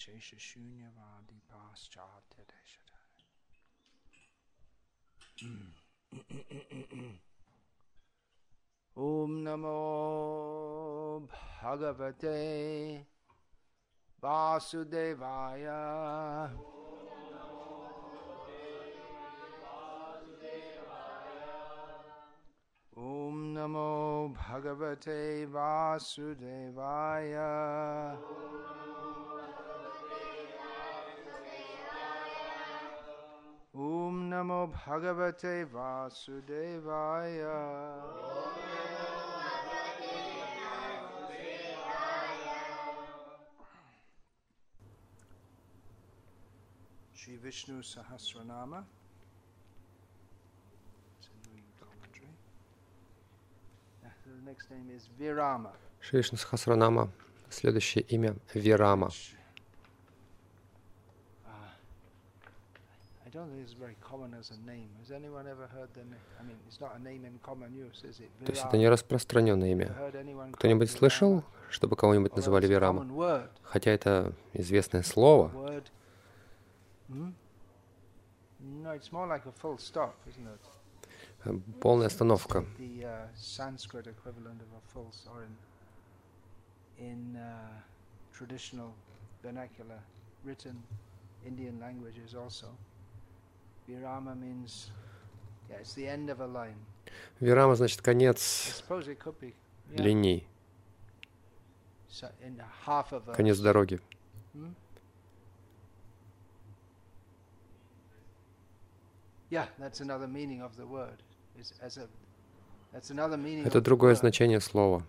शेष शून्यवादी पाश्चात्य ओम नमो भगवते वासुदेवाय ओम नमो भगवते वासुदेवाय the commentary. Yeah, The next name is Virama. Шришна Сахасранама. Следующее имя Вирама. which, uh, I don't think it's very common as a name. Has anyone ever heard the name? I mean, it's not a name in common use, is it? То есть это не распространенное имя. Кто-нибудь слышал, чтобы кого-нибудь называли Вирама? Хотя это известное слово. Hmm? Э, Полная остановка. Uh, uh, traditional vernacular, written Indian languages also. Вирама значит конец линии, конец дороги. Hmm? Это другое значение слова.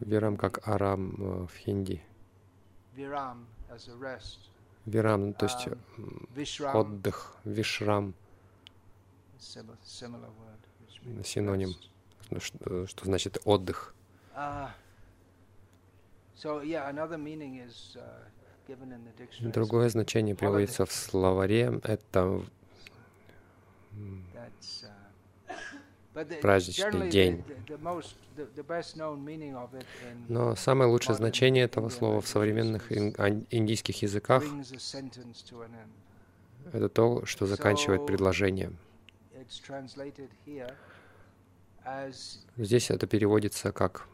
Вирам как арам э, в хинди. Rest. Вирам, ну, то есть Um, отдых, вишрам, синоним. ну, что, что значит отдых. Uh, uh, Другое значение приводится в словаре. Это м, That's, uh, but the, Праздничный день. Но самое лучшее значение этого слова в современных индийских языках это то, что заканчивает предложение. Здесь это переводится как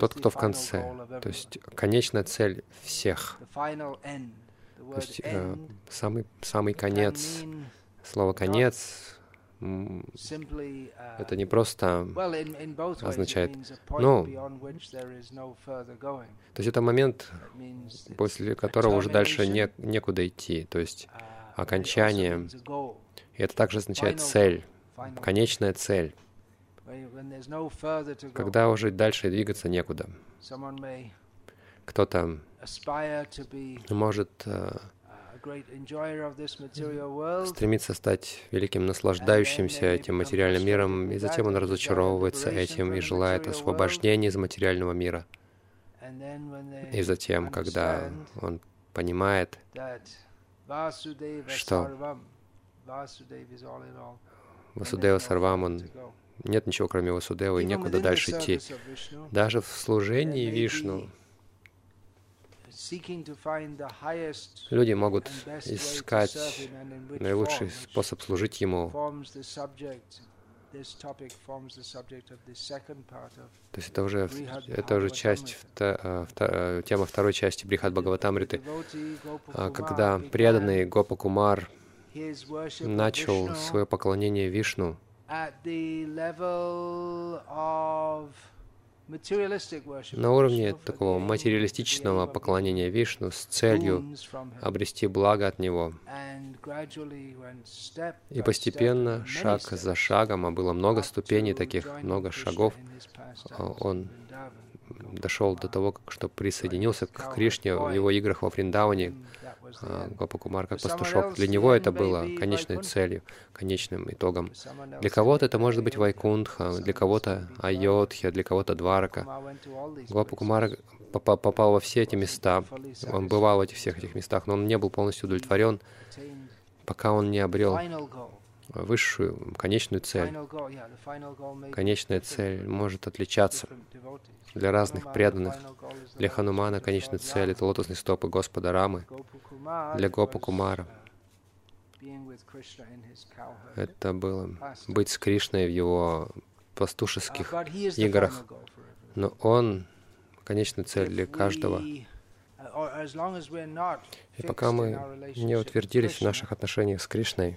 тот, кто в конце. То есть конечная цель всех. То есть э, самый, самый конец, слово конец, uh, это не просто... означает, ну. То есть это момент, после которого уже дальше не, некуда идти. То есть uh, окончание. и это также означает цель, конечная цель, когда уже дальше двигаться некуда. Кто-то может стремиться стать великим наслаждающимся этим материальным миром, и затем он разочаровывается этим и желает освобождения из материального мира. И затем, когда он понимает, Что? Васудева Сарвам, он нет ничего кроме Васудевы, и некуда дальше идти. Даже в служении Вишну люди могут искать наилучший способ служить Ему. То есть это уже, это уже часть, вта- э, вта- э, тема второй части Брихат Бхагаватамриты, а, когда преданный Гопа Кумар начал свое поклонение Вишну на уровне такого материалистичного поклонения Вишну с целью обрести благо от Него. И постепенно, шаг за шагом, а было много ступеней таких, много шагов, а, он дошел до того, что присоединился к Кришне в его играх во Вриндаване, А, end. Гопа Кумар как пастушок. Для the него это было конечной целью, конечным итогом. Для кого-то это может быть Ayodhya. Вайкунтха, для кого-то Айодхя, для кого-то Дварака. Kumar went to all these Гопа places. Кумар попа- попал во все эти места. Он бывал в этих всех этих местах, но он не был полностью удовлетворен, пока он не обрел. Высшую, конечную цель. Конечная цель может отличаться для разных преданных. Для Ханумана конечная цель — это лотосные стопы Господа Рамы. Для Гопа Кумара это было быть с Кришной в его пастушеских играх. Но он — конечная цель для каждого и пока мы не утвердились в наших отношениях с Кришной,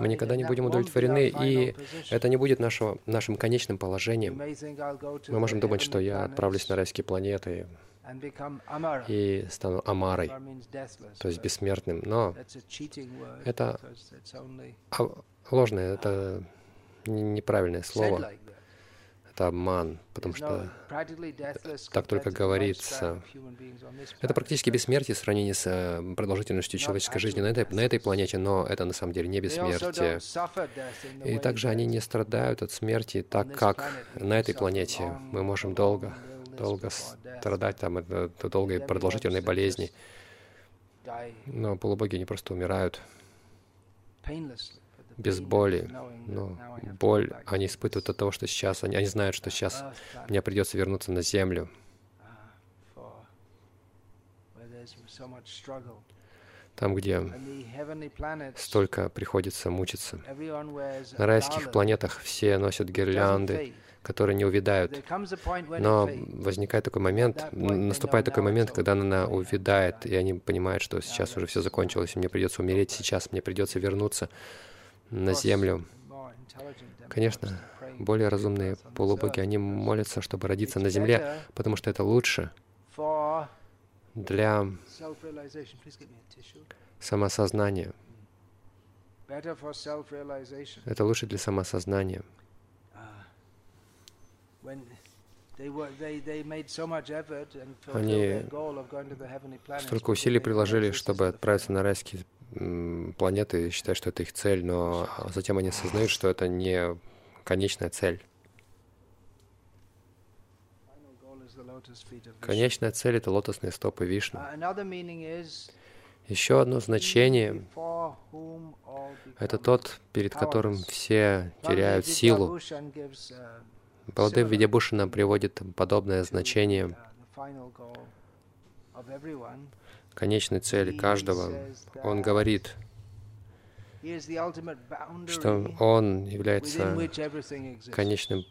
мы никогда не будем удовлетворены, и это не будет нашего, нашим конечным положением. Мы можем думать, что я отправлюсь на райские планеты и стану Амарой, то есть бессмертным. Но это ложное, это неправильное слово это обман, потому что так только говорится. Это практически бессмертие в сравнении с э, продолжительностью человеческой жизни на этой, на этой планете, но это на самом деле не бессмертие. И также они не страдают от смерти так, как на этой планете. Мы можем долго, долго страдать, там, это долгой продолжительной болезни. Но полубоги, они просто умирают без боли. Но боль они испытывают от того, что сейчас, они, они знают, что сейчас мне придется вернуться на землю. Там, где столько приходится мучиться. На райских планетах все носят гирлянды, которые не увядают. Но возникает такой момент, наступает такой момент, когда она увядает, и они понимают, что сейчас уже все закончилось, и мне придется умереть сейчас, мне придется вернуться на землю. Конечно, более разумные полубоги, они молятся, чтобы родиться на земле, потому что это лучше для самосознания. Это лучше для самосознания. Они столько усилий приложили, чтобы отправиться на райские планеты считают, что это их цель, но затем они осознают, что это не конечная цель. Конечная цель — это лотосные стопы Вишну. Еще одно значение — это тот, перед которым все теряют силу. Баладев Видябушина приводит подобное значение конечной цели каждого. Он говорит, что он является конечным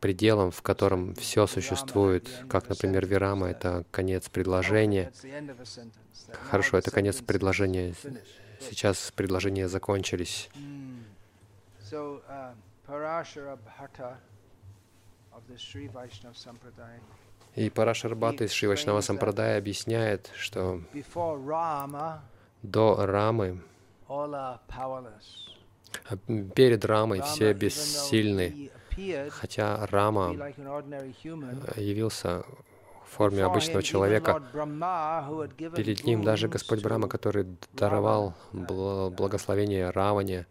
пределом, в котором все существует, как, например, Вирама — это конец предложения. Хорошо, это конец предложения. Сейчас предложения закончились. И Парашарбата из Шивашнава Сампрадая объясняет, что до Рамы, перед Рамой все бессильны, хотя Рама явился в форме обычного человека. Перед ним даже Господь Брама, который даровал благословение Раване,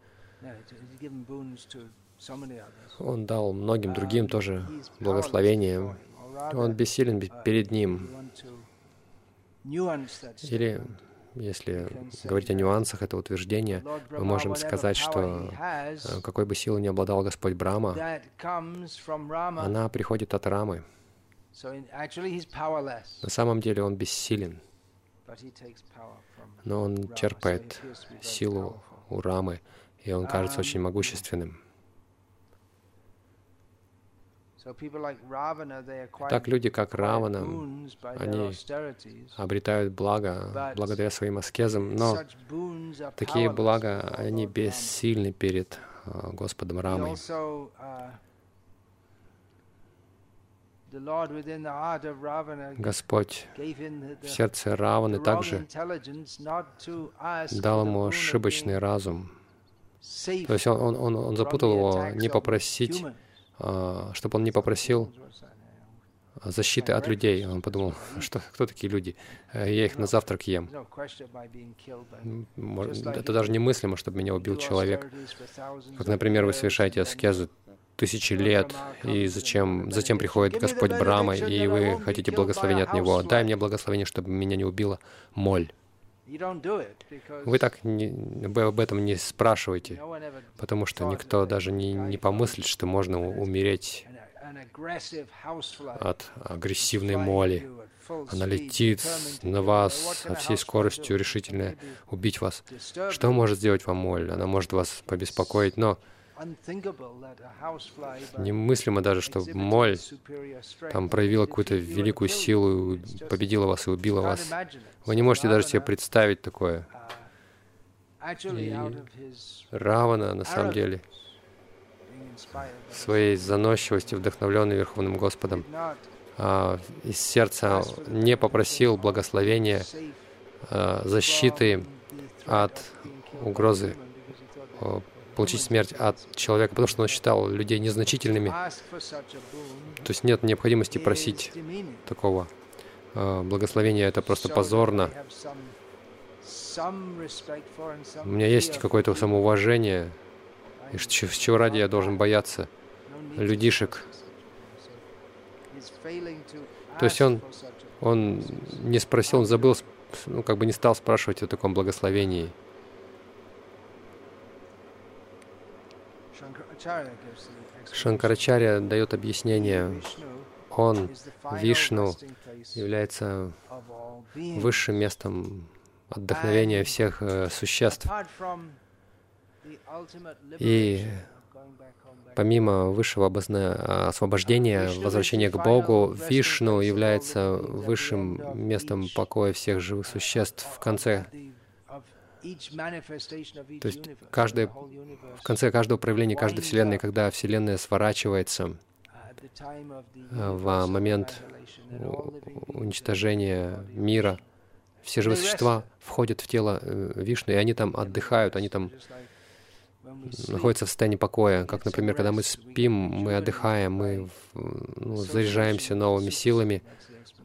он дал многим другим тоже благословение. Он бессилен перед ним. Или, если говорить о нюансах этого утверждения, мы можем сказать, что э, какой бы силой ни обладал Господь Брама, она приходит от Рамы. На самом деле он бессилен, но он черпает силу у Рамы, и он кажется очень могущественным. Так люди, как Равана, они обретают благо благодаря своим аскезам, но такие блага, они бессильны перед а, Господом Рамой. Uh, Господь в сердце Раваны также дал ему ошибочный разум. То есть он, он, он запутал его не попросить чтобы он не попросил защиты от людей. Он подумал, что кто такие люди? Я их на завтрак ем. Это даже немыслимо, чтобы меня убил человек. Как, например, вы совершаете аскезу тысячи лет, и зачем, затем приходит Господь Брама, и вы хотите благословения от Него. Дай мне благословение, чтобы меня не убила моль. Вы так не, об этом не спрашиваете, потому что никто даже не, не помыслит, что можно умереть от агрессивной моли. Она летит на вас со всей скоростью решительно убить вас. Что может сделать вам моль? Она может вас побеспокоить, но Немыслимо даже, что моль там проявила какую-то великую силу, победила вас и убила вас. Вы не можете даже себе представить такое. И Равана, на самом деле, своей заносчивости, вдохновленный Верховным Господом, а, из сердца не попросил благословения, а, защиты от угрозы получить смерть от человека, потому что он считал людей незначительными. То есть нет необходимости просить такого э, благословения, это просто позорно. У меня есть какое-то самоуважение, и с чего ради я должен бояться людишек. То есть он, он не спросил, он забыл, ну, как бы не стал спрашивать о таком благословении. Шанкарачаря дает объяснение. Он, Вишну, является высшим местом отдохновения всех э, существ. И помимо высшего освобождения, возвращения к Богу, Вишну является высшим местом покоя всех живых существ в конце то есть каждое, в конце каждого проявления каждой Вселенной, когда Вселенная сворачивается в момент уничтожения мира, все живые существа входят в тело э, Вишну, и они там отдыхают, они там находятся в состоянии покоя. Как, например, когда мы спим, мы отдыхаем, мы ну, заряжаемся новыми силами,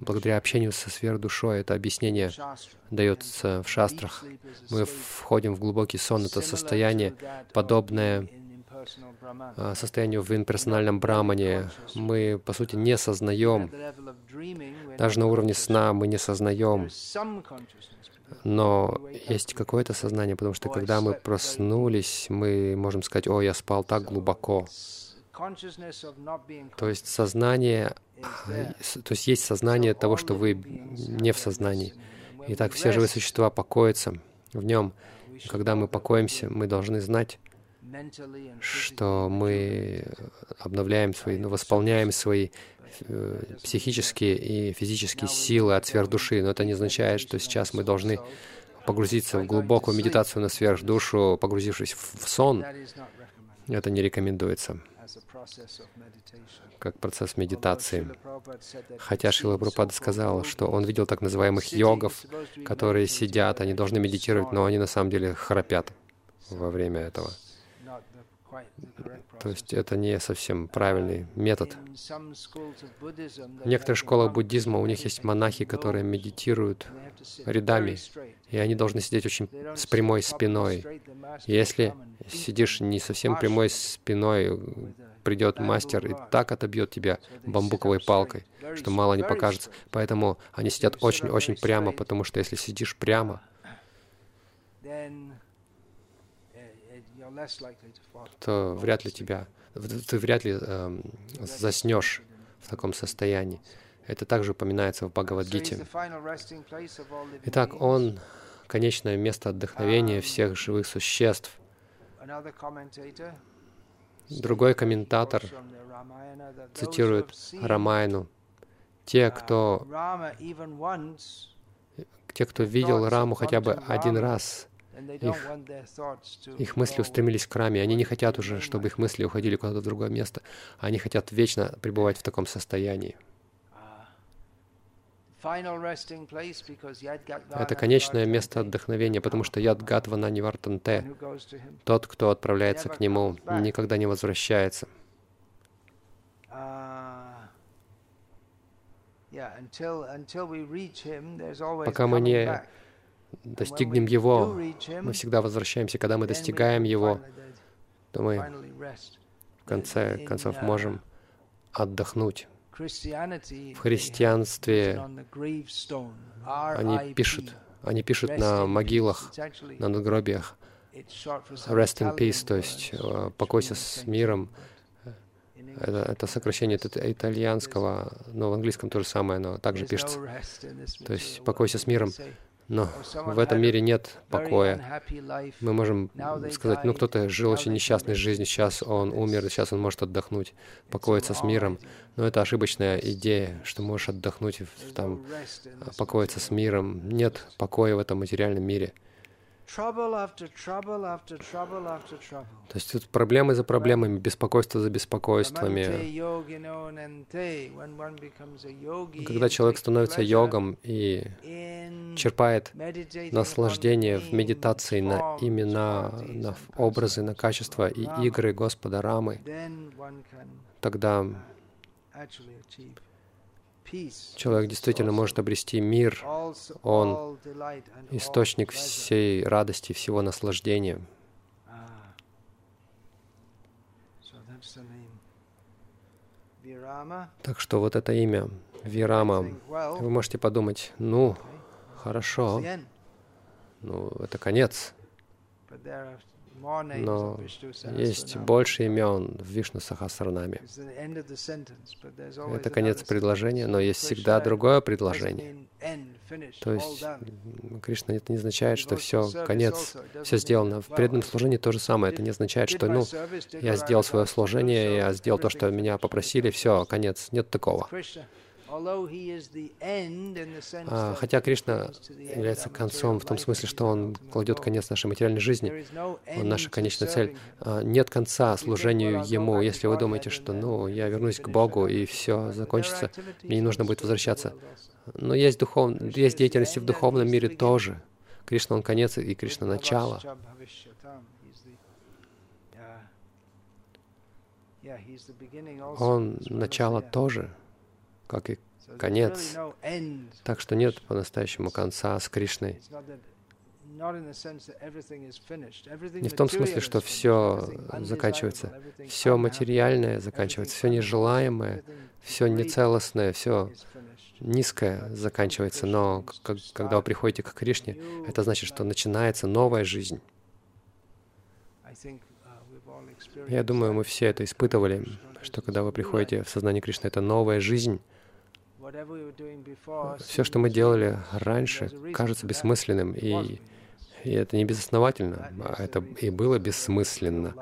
благодаря общению со сверхдушой. Это объяснение дается в шастрах. Мы входим в глубокий сон. Это состояние, подобное а, состоянию в имперсональном брамане. Мы, по сути, не сознаем. Даже на уровне сна мы не сознаем. Но есть какое-то сознание, потому что когда мы проснулись, мы можем сказать, «О, я спал так глубоко». То есть сознание, то есть есть сознание того, что вы не в сознании. И так все живые существа покоятся в нем. И когда мы покоимся, мы должны знать, что мы обновляем свои, ну, восполняем свои э, психические и физические силы от сверхдуши. Но это не означает, что сейчас мы должны погрузиться в глубокую медитацию на сверхдушу, погрузившись в сон. Это не рекомендуется как процесс медитации. Хотя Шила Прабхупада сказал, что он видел так называемых йогов, которые сидят, они должны медитировать, но они на самом деле храпят во время этого. То есть это не совсем правильный метод. В некоторых школах буддизма у них есть монахи, которые медитируют рядами, и они должны сидеть очень с прямой спиной. Если сидишь не совсем прямой спиной, придет мастер и так отобьет тебя бамбуковой палкой, что мало не покажется. Поэтому они сидят очень-очень прямо, потому что если сидишь прямо, то вряд ли тебя, ты вряд ли э, заснешь в таком состоянии. Это также упоминается в Бхагавадгите. Итак, он — конечное место отдохновения всех живых существ. Другой комментатор цитирует Рамайну. Те, кто, те, кто видел Раму хотя бы один раз, их, их мысли устремились к раме. Они не хотят уже, чтобы их мысли уходили куда-то в другое место. Они хотят вечно пребывать в таком состоянии. Это конечное место отдохновения, потому что яд Гатвана Нивартанте, тот, кто отправляется к нему, никогда не возвращается. Пока мы не достигнем Его, мы всегда возвращаемся. Когда мы достигаем Его, то мы в конце концов можем отдохнуть. В христианстве они пишут Они пишут на могилах, на надгробиях «Rest in peace», то есть э, «покойся с миром». Это, это сокращение итальянского, но в английском то же самое, но также пишется. То есть «покойся с миром». Но в этом мире нет покоя. Мы можем сказать, ну кто-то жил очень несчастной жизнью, сейчас он умер, сейчас он может отдохнуть, покоиться с миром. Но это ошибочная идея, что можешь отдохнуть, там, покоиться с миром. Нет покоя в этом материальном мире. То есть тут проблемы за проблемами, беспокойство за беспокойствами. Когда человек становится йогом и черпает наслаждение в медитации на имена, на образы, на качества и игры Господа Рамы, тогда человек действительно может обрести мир. Он источник всей радости, всего наслаждения. Так что вот это имя Вирама, вы можете подумать, ну, хорошо, ну, это конец. Но есть больше имен в Вишну Сахасранаме. Это конец предложения, но есть всегда другое предложение. То есть Кришна это не означает, что все, конец, все сделано. В преданном служении то же самое. Это не означает, что, ну, я сделал свое служение, я сделал то, что меня попросили, все, конец. Нет такого. А, хотя Кришна является концом в том смысле, что Он кладет конец нашей материальной жизни, Он наша конечная цель. А, нет конца служению Ему. Если вы думаете, что ну, я вернусь к Богу и все закончится, мне не нужно будет возвращаться. Но есть, духов... есть деятельность в духовном мире тоже. Кришна, Он конец, и Кришна — начало. Он начало тоже как и конец. Так что нет по-настоящему конца с Кришной. Не в том смысле, что все заканчивается. Все материальное заканчивается, все нежелаемое, все нецелостное, все низкое заканчивается. Но когда вы приходите к Кришне, это значит, что начинается новая жизнь. Я думаю, мы все это испытывали, что когда вы приходите в сознание Кришны, это новая жизнь. Все, что мы делали раньше, кажется бессмысленным, и, и это не безосновательно, а это и было бессмысленно.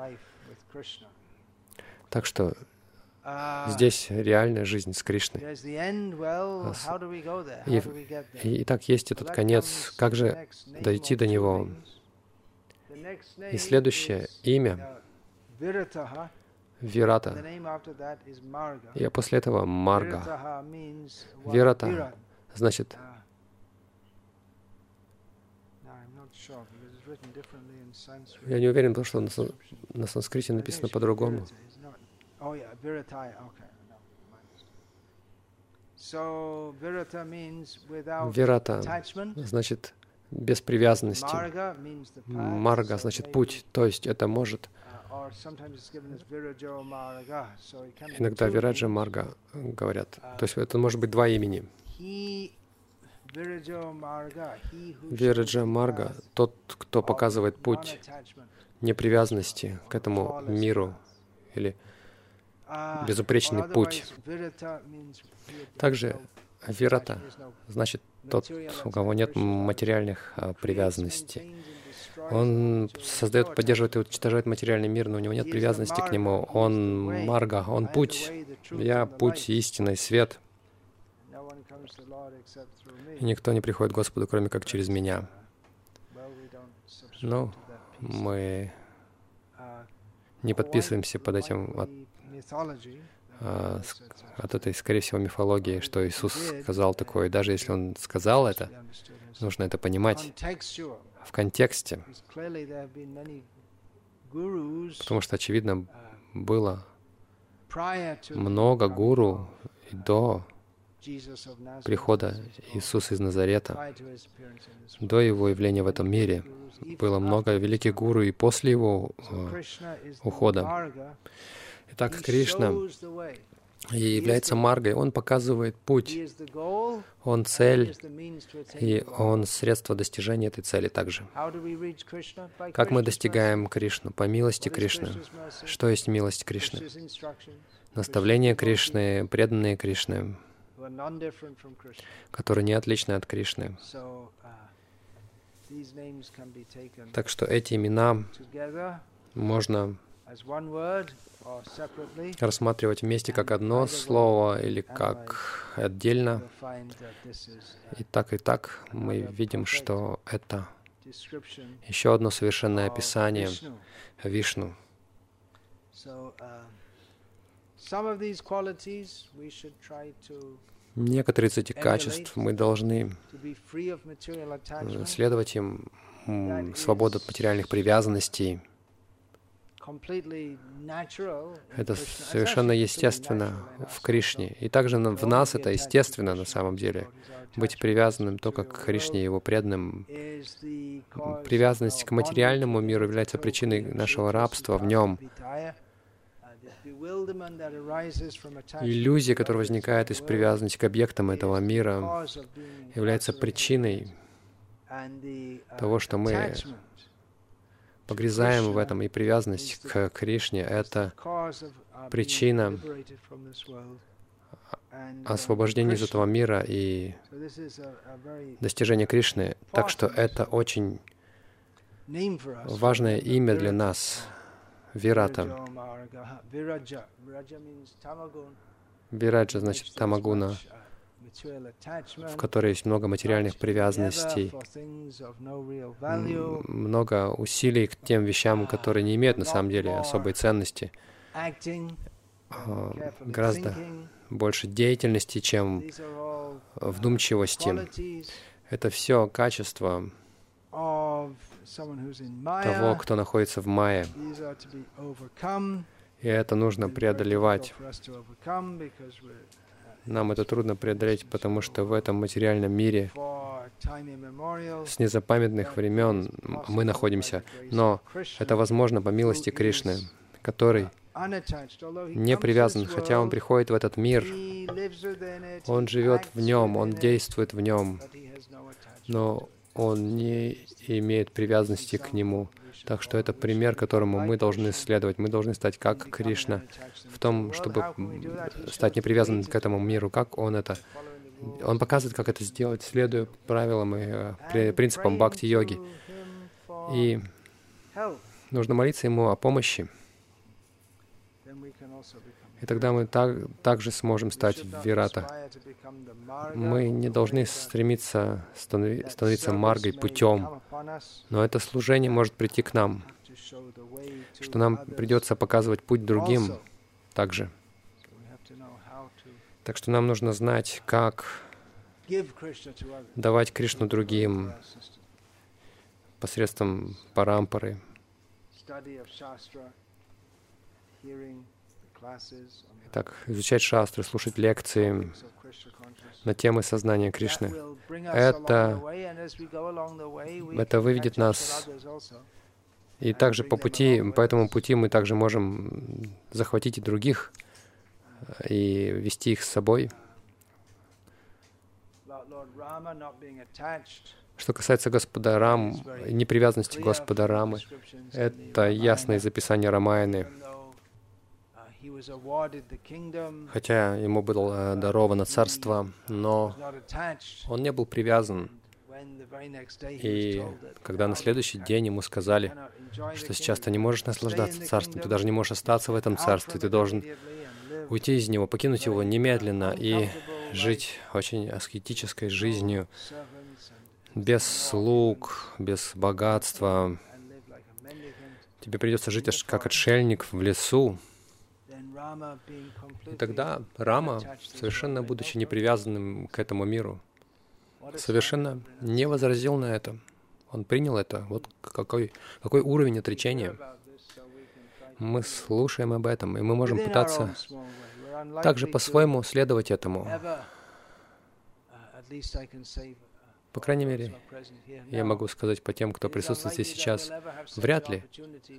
Так что здесь реальная жизнь с Кришной. И, и, и так есть этот конец. Как же дойти до него? И следующее имя Вирата. И после этого Марга. Вирата значит я не уверен, потому что на, на санскрите написано по-другому. Вирата значит без привязанности. Марга значит путь, то есть это может Иногда Вираджа Марга говорят. То есть это может быть два имени. Вираджа Марга — тот, кто показывает путь непривязанности к этому миру или безупречный путь. Также Вирата значит тот, у кого нет материальных а, привязанностей. Он создает, поддерживает и уничтожает материальный мир, но у него нет привязанности к нему. Он Марга, он путь. Я путь, истинный свет. И никто не приходит к Господу, кроме как через меня. Но мы не подписываемся под этим от, а, от этой, скорее всего, мифологии, что Иисус сказал такое. Даже если Он сказал это, нужно это понимать в контексте, потому что, очевидно, было много гуру до прихода Иисуса из Назарета, до Его явления в этом мире. Было много великих гуру и после Его э, ухода. Итак, Кришна и является маргой. Он показывает путь, он цель, и он средство достижения этой цели также. Как мы достигаем Кришну? По милости Кришны. Что есть милость Кришны? Наставление Кришны, преданные Кришны, которые не отличны от Кришны. Так что эти имена можно рассматривать вместе как одно слово или как отдельно. И так и так мы видим, что это еще одно совершенное описание Вишну. Некоторые из этих качеств мы должны следовать им, свободу от материальных привязанностей, это совершенно естественно в Кришне. И также в нас это естественно на самом деле. Быть привязанным только к Кришне, его преданным. Привязанность к материальному миру является причиной нашего рабства в нем. Иллюзия, которая возникает из привязанности к объектам этого мира, является причиной того, что мы погрязаем в этом, и привязанность к Кришне — это причина освобождения из этого мира и достижения Кришны. Так что это очень важное имя для нас, Вирата. Вираджа значит тамагуна в которой есть много материальных привязанностей, много усилий к тем вещам, которые не имеют на самом деле особой ценности, а, гораздо больше деятельности, чем вдумчивости. Это все качество того, кто находится в Майе. И это нужно преодолевать. Нам это трудно преодолеть, потому что в этом материальном мире с незапамятных времен мы находимся. Но это возможно по милости Кришны, который не привязан, хотя он приходит в этот мир, он живет в нем, он действует в нем, но он не имеет привязанности к нему. Так что это пример, которому мы должны следовать. Мы должны стать как Кришна в том, чтобы стать непривязанным к этому миру, как он это. Он показывает, как это сделать, следуя правилам и э, принципам бхакти-йоги. И нужно молиться ему о помощи. И тогда мы так, также сможем стать вирата. Мы не должны стремиться станови, становиться маргой путем, но это служение может прийти к нам, что нам придется показывать путь другим также. Так что нам нужно знать, как давать Кришну другим посредством парампары, так, изучать шастры, слушать лекции на темы сознания Кришны. Это, это выведет нас. И также по пути, по этому пути мы также можем захватить и других, и вести их с собой. Что касается Господа Рам, непривязанности Господа Рамы, это ясно из описания Рамаяны. Хотя ему было э, даровано царство, но он не был привязан. И когда на следующий день ему сказали, что сейчас ты не можешь наслаждаться царством, ты даже не можешь остаться в этом царстве, ты должен уйти из него, покинуть его немедленно и жить очень аскетической жизнью, без слуг, без богатства. Тебе придется жить как отшельник в лесу, и тогда Рама, совершенно будучи непривязанным к этому миру, совершенно не возразил на это. Он принял это. Вот какой, какой уровень отречения. Мы слушаем об этом, и мы можем пытаться также по-своему следовать этому. По крайней мере, я могу сказать по тем, кто присутствует здесь сейчас, вряд ли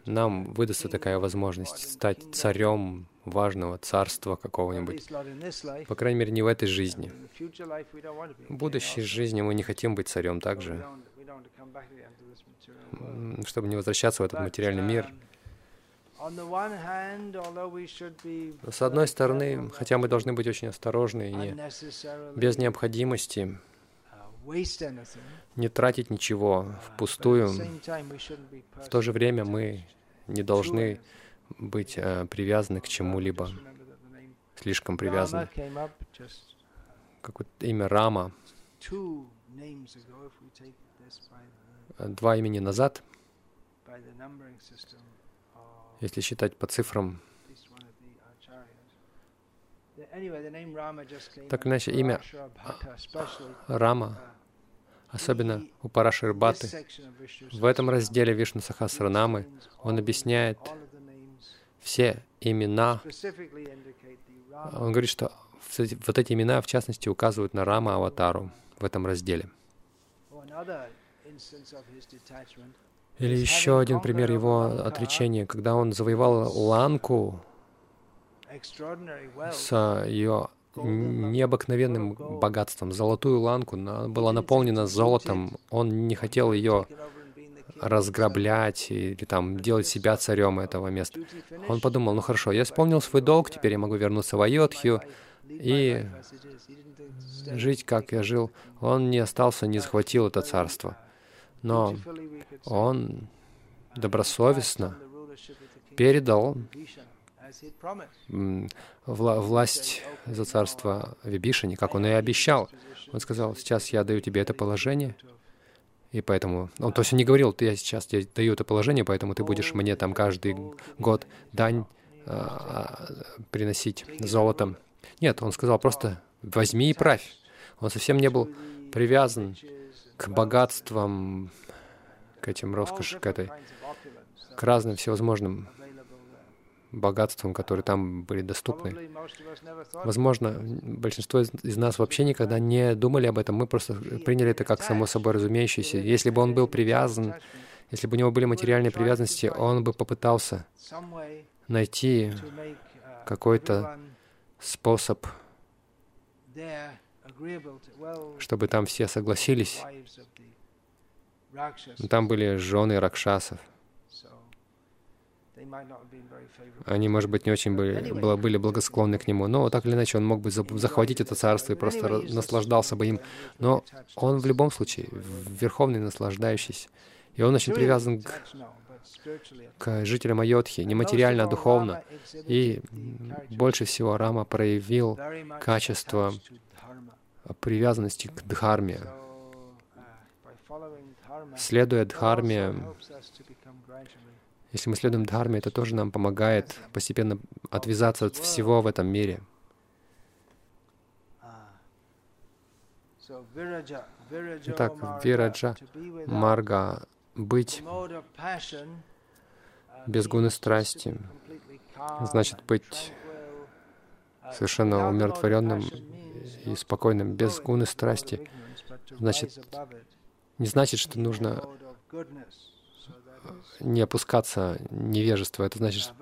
нам выдастся такая возможность стать царем важного царства какого-нибудь. По крайней мере, не в этой жизни. В будущей жизни мы не хотим быть царем также, чтобы не возвращаться в этот материальный мир. С одной стороны, хотя мы должны быть очень осторожны и не, без необходимости не тратить ничего впустую. В то же время мы не должны быть э, привязаны к чему-либо, слишком привязаны. Какое имя Рама. Два имени назад, если считать по цифрам так иначе, имя Рама особенно у Параширбаты. В этом разделе Вишну Сахасранамы он объясняет все имена. Он говорит, что вот эти имена, в частности, указывают на Рама Аватару в этом разделе. Или еще один пример его отречения, когда он завоевал Ланку с ее необыкновенным богатством. Золотую ланку она была наполнена золотом. Он не хотел ее разграблять или там делать себя царем этого места. Он подумал, ну хорошо, я исполнил свой долг, теперь я могу вернуться в Айодхью и жить, как я жил. Он не остался, не захватил это царство. Но он добросовестно передал вла власть за царство Вибишини, как он и обещал. Он сказал, сейчас я даю тебе это положение, и поэтому... Он то есть он не говорил, я сейчас тебе даю это положение, поэтому ты будешь мне там каждый год дань а, приносить золотом. Нет, он сказал просто возьми и правь. Он совсем не был привязан к богатствам, к этим роскоши, к этой, к разным всевозможным богатствам, которые там были доступны. Возможно, большинство из нас вообще никогда не думали об этом, мы просто приняли это как само собой разумеющееся. Если бы он был привязан, если бы у него были материальные привязанности, он бы попытался найти какой-то способ, чтобы там все согласились. Там были жены ракшасов. Они, может быть, не очень были, были благосклонны к нему, но так или иначе он мог бы захватить это царство и просто наслаждался бы им. Но он в любом случае верховный наслаждающийся. И он очень привязан к, к жителям Айодхи, не материально, а духовно. И больше всего Рама проявил качество привязанности к Дхарме. Следуя Дхарме, если мы следуем дхарме, это тоже нам помогает постепенно отвязаться от всего в этом мире. Итак, вираджа, марга, быть без гуны страсти, значит быть совершенно умиротворенным и спокойным, без гуны страсти, значит, не значит, что нужно не опускаться невежество, это значит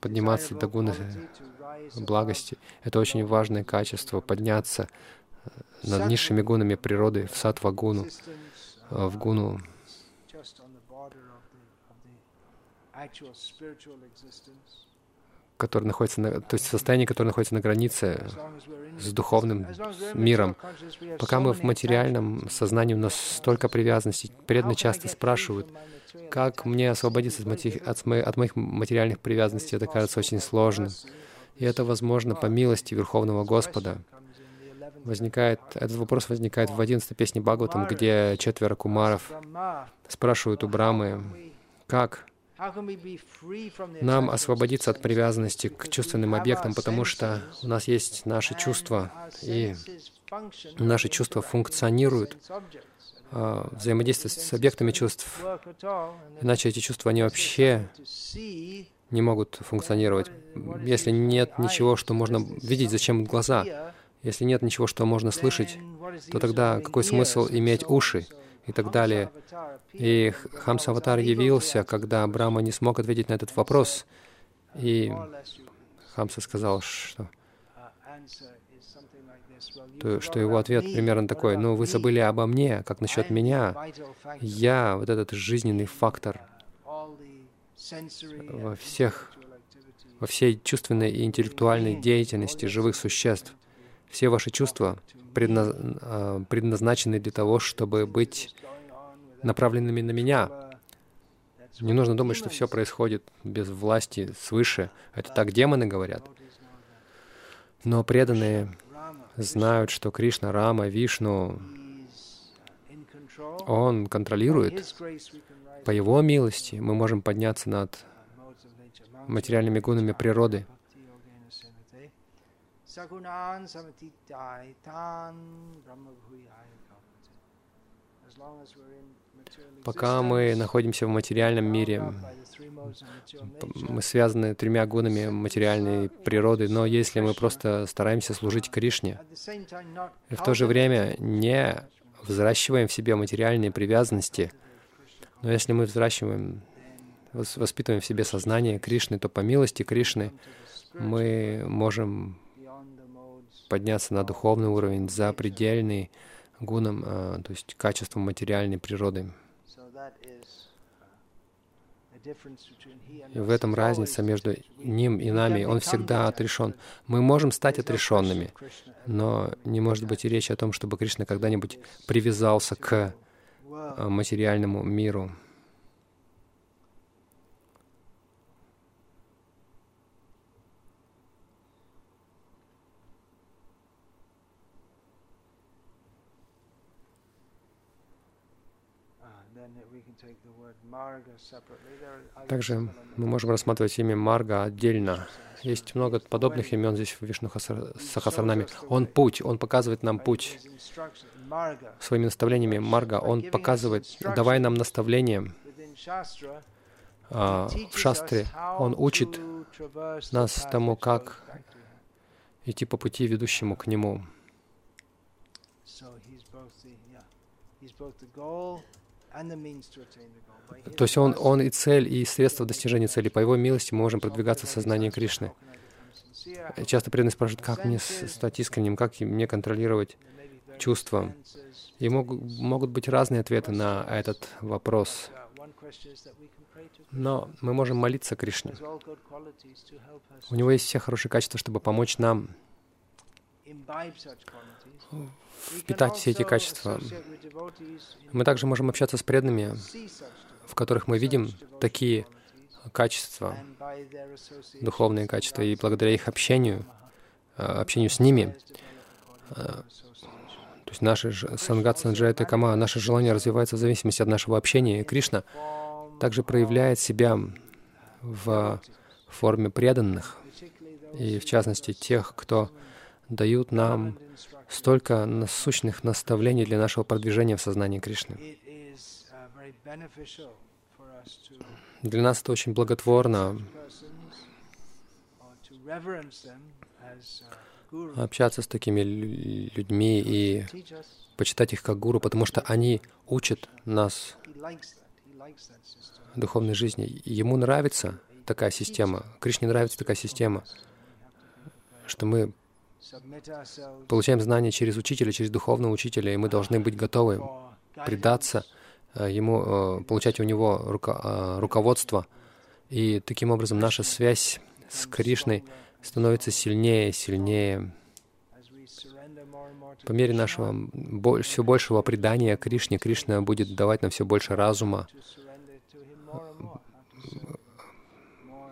подниматься до гуны благости. Это очень важное качество, подняться э, над низшими гунами природы в сатва-гуну, э, в гуну который находится на, то есть состояние, которое находится на границе с духовным миром. Пока мы в материальном сознании, у нас столько привязанностей. Преданные часто спрашивают, как мне освободиться от, моих, от моих материальных привязанностей, это кажется очень сложно. И это возможно по милости Верховного Господа. Возникает, этот вопрос возникает в 11 песне Бхагаватам, где четверо кумаров спрашивают у Брамы, как нам освободиться от привязанности к чувственным объектам, потому что у нас есть наши чувства, и наши чувства функционируют а, взаимодействовать с объектами чувств. Иначе эти чувства, они вообще не могут функционировать. Если нет ничего, что можно видеть, зачем глаза? Если нет ничего, что можно слышать, то тогда какой смысл иметь уши и так далее? И Хамсаватар явился, когда Брахма не смог ответить на этот вопрос. И Хамса сказал, что, то, что его ответ примерно такой, ну, вы забыли обо мне, как насчет меня? Я, вот этот жизненный фактор во всех, во всей чувственной и интеллектуальной деятельности живых существ. Все ваши чувства предна предназначены для того, чтобы быть направленными на меня. Не нужно думать, что все происходит без власти свыше. Это так демоны говорят. Но преданные знают, что Кришна, Рама, Вишну, Он контролирует. По Его милости мы можем подняться над материальными гунами природы. Пока мы находимся в материальном мире, мы связаны тремя гунами материальной природы, но если мы просто стараемся служить Кришне, и в то же время не взращиваем в себе материальные привязанности, но если мы взращиваем, воспитываем в себе сознание Кришны, то по милости Кришны мы можем подняться на духовный уровень, за предельный гуном, а, то есть качеством материальной природы. И в этом разница между ним и нами. Он всегда отрешен. Мы можем стать отрешенными, но не может быть и речи о том, чтобы Кришна когда-нибудь привязался к а, материальному миру. Также мы можем рассматривать имя Марга отдельно. Есть много подобных имен здесь в Вишну Сахасранаме. Он путь, он показывает нам путь. Своими наставлениями Марга, он показывает, давая нам наставления а, в шастре, он учит нас тому, как идти по пути, ведущему к нему. То есть он, он и цель, и средство достижения цели. По его милости мы можем продвигаться в сознании Кришны. Часто преданные спрашивают, как мне стать искренним, как мне контролировать чувства. И могут, могут быть разные ответы на этот вопрос. Но мы можем молиться Кришне. У него есть все хорошие качества, чтобы помочь нам впитать все эти качества. Мы также можем общаться с преданными, в которых мы видим такие качества, духовные качества, и благодаря их общению, а, общению с ними, а, то есть наше сангат санджайта кама, наше желание развивается в зависимости от нашего общения. И Кришна также проявляет себя в форме преданных, и в частности тех, кто дают нам столько насущных наставлений для нашего продвижения в сознании Кришны. Для нас это очень благотворно общаться с такими людьми и почитать их как гуру, потому что они учат нас духовной жизни. Ему нравится такая система, Кришне нравится такая система, что мы получаем знания через учителя, через духовного учителя, и мы должны быть готовы предаться э, ему, э, получать у него руко, э, руководство. И таким образом наша связь с Кришной становится сильнее и сильнее. По мере нашего все большего предания Кришне, Кришна будет давать нам все больше разума,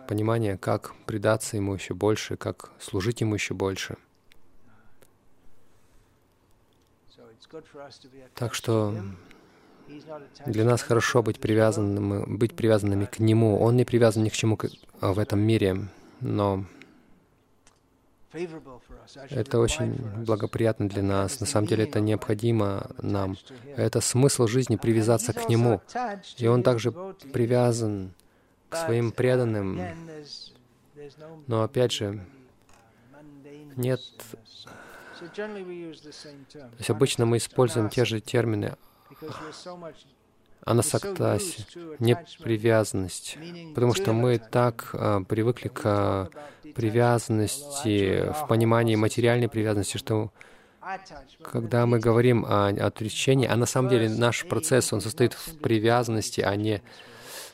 понимания, как предаться Ему еще больше, как служить Ему еще больше. Так что для нас хорошо быть привязанными, быть привязанными к Нему. Он не привязан ни к чему в этом мире, но это очень благоприятно для нас. На самом деле это необходимо нам. Это смысл жизни привязаться к Нему. И Он также привязан к своим преданным. Но опять же, нет То есть обычно мы используем те же термины анасактаси, непривязанность, потому что мы так а, привыкли к а, привязанности, в понимании материальной привязанности, что когда мы говорим о отречении, а на самом деле наш процесс, он состоит в привязанности, а не...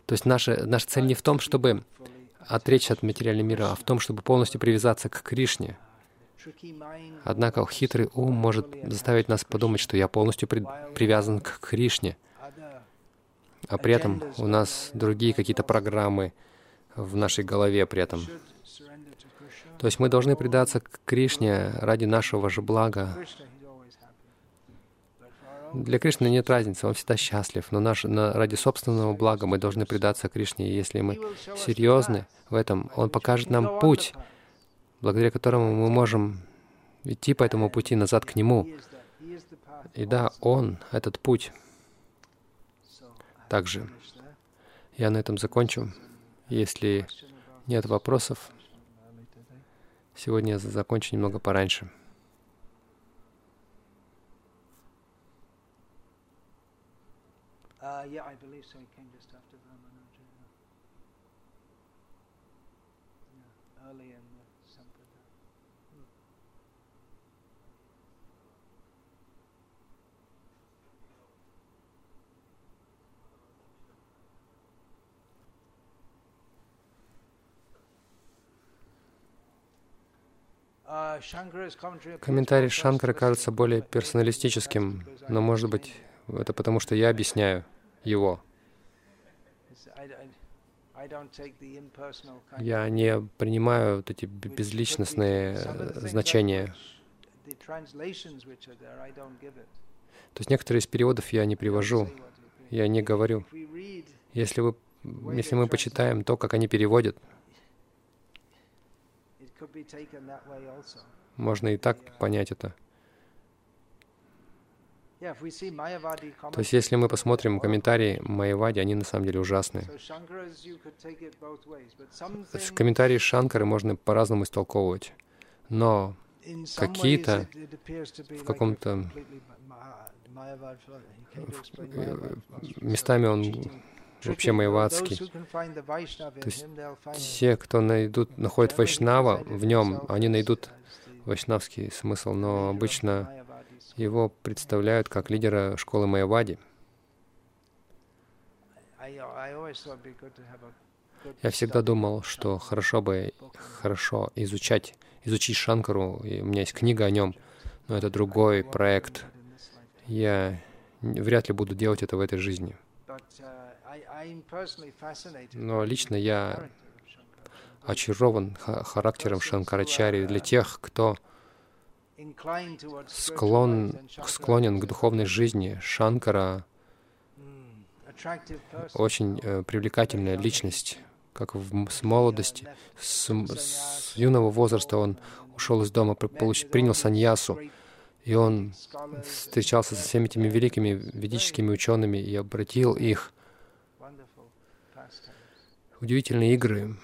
То есть наша, наша цель не в том, чтобы отречься от материального мира, а в том, чтобы полностью привязаться к Кришне. Однако хитрый ум может заставить нас подумать, что я полностью при, привязан к Кришне, а при этом у нас другие какие-то программы в нашей голове при этом. То есть мы должны предаться Кришне ради нашего же блага. Для Кришны нет разницы, он всегда счастлив, но наш, на, ради собственного блага мы должны предаться Кришне. И если мы серьезны в этом, Он покажет нам путь, благодаря которому мы можем идти по этому пути назад к Нему. И да, Он — этот путь. Также я на этом закончу. Если нет вопросов, Сегодня я закончу немного пораньше. Uh, yeah, I believe so. He came just after Ramanuja. Yeah, early in the Sampradaya. Комментарий Шанкара кажется более персоналистическим, но, может быть, это потому, что я объясняю его. Я не принимаю вот эти безличностные значения. То есть некоторые из переводов я не привожу, я не говорю. Если, вы, если мы почитаем то, как они переводят, можно и так понять это. То есть, если мы посмотрим комментарии Майявади, они на самом деле ужасные. Комментарии Шанкары можно по-разному истолковывать, но какие-то в каком-то местами он вообще майвадский. То есть те, кто найдут, находят Вайшнава в нем, они найдут вайшнавский смысл, но обычно его представляют как лидера школы Майявади. Я всегда думал, что хорошо бы хорошо изучать, изучить Шанкару, и у меня есть книга о нем, но это другой проект. Я вряд ли буду делать это в этой жизни. Но лично я очарован характером Шанкарачари. Для тех, кто склон, склонен к духовной жизни. Шанкара очень э, привлекательная личность, как в, с молодости, с, с юного возраста он ушел из дома, получ, принял саньясу, и он встречался со всеми этими великими ведическими учеными и обратил их удивительные игры,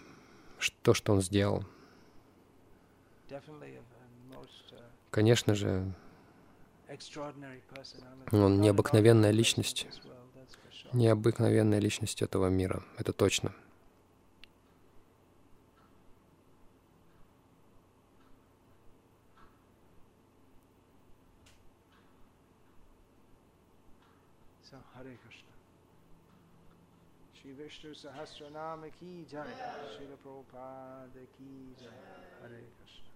то, что он сделал. Конечно же, он необыкновенная личность, необыкновенная личность этого мира, это точно. विष्णु सहस्र नाम की जय। शिल प्रोपाद की जय। हरे कृष्ण।